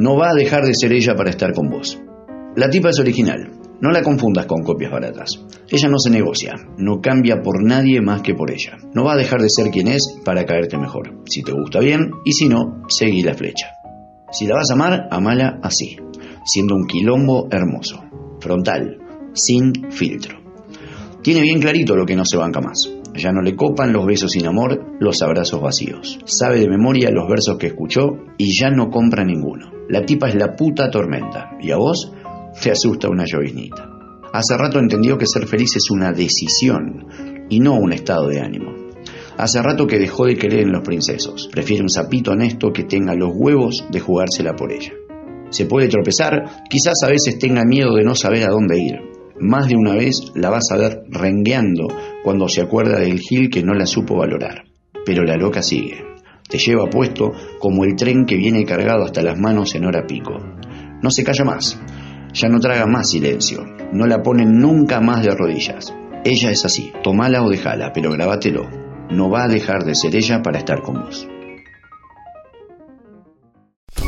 No va a dejar de ser ella para estar con vos. La tipa es original. No la confundas con copias baratas. Ella no se negocia, no cambia por nadie más que por ella. No va a dejar de ser quien es para caerte mejor. Si te gusta bien y si no, seguí la flecha. Si la vas a amar, amala así, siendo un quilombo hermoso, frontal, sin filtro. Tiene bien clarito lo que no se banca más. Ya no le copan los besos sin amor, los abrazos vacíos. Sabe de memoria los versos que escuchó y ya no compra ninguno. La tipa es la puta tormenta. ¿Y a vos? Te asusta una lloviznita. Hace rato entendió que ser feliz es una decisión y no un estado de ánimo. Hace rato que dejó de querer en los princesos. Prefiere un sapito honesto que tenga los huevos de jugársela por ella. Se puede tropezar, quizás a veces tenga miedo de no saber a dónde ir. Más de una vez la vas a ver rengueando cuando se acuerda del Gil que no la supo valorar. Pero la loca sigue. Te lleva puesto como el tren que viene cargado hasta las manos en hora pico. No se calla más. Ya no traga más silencio. No la ponen nunca más de rodillas. Ella es así. Tomala o dejala, pero grabátelo. No va a dejar de ser ella para estar con vos.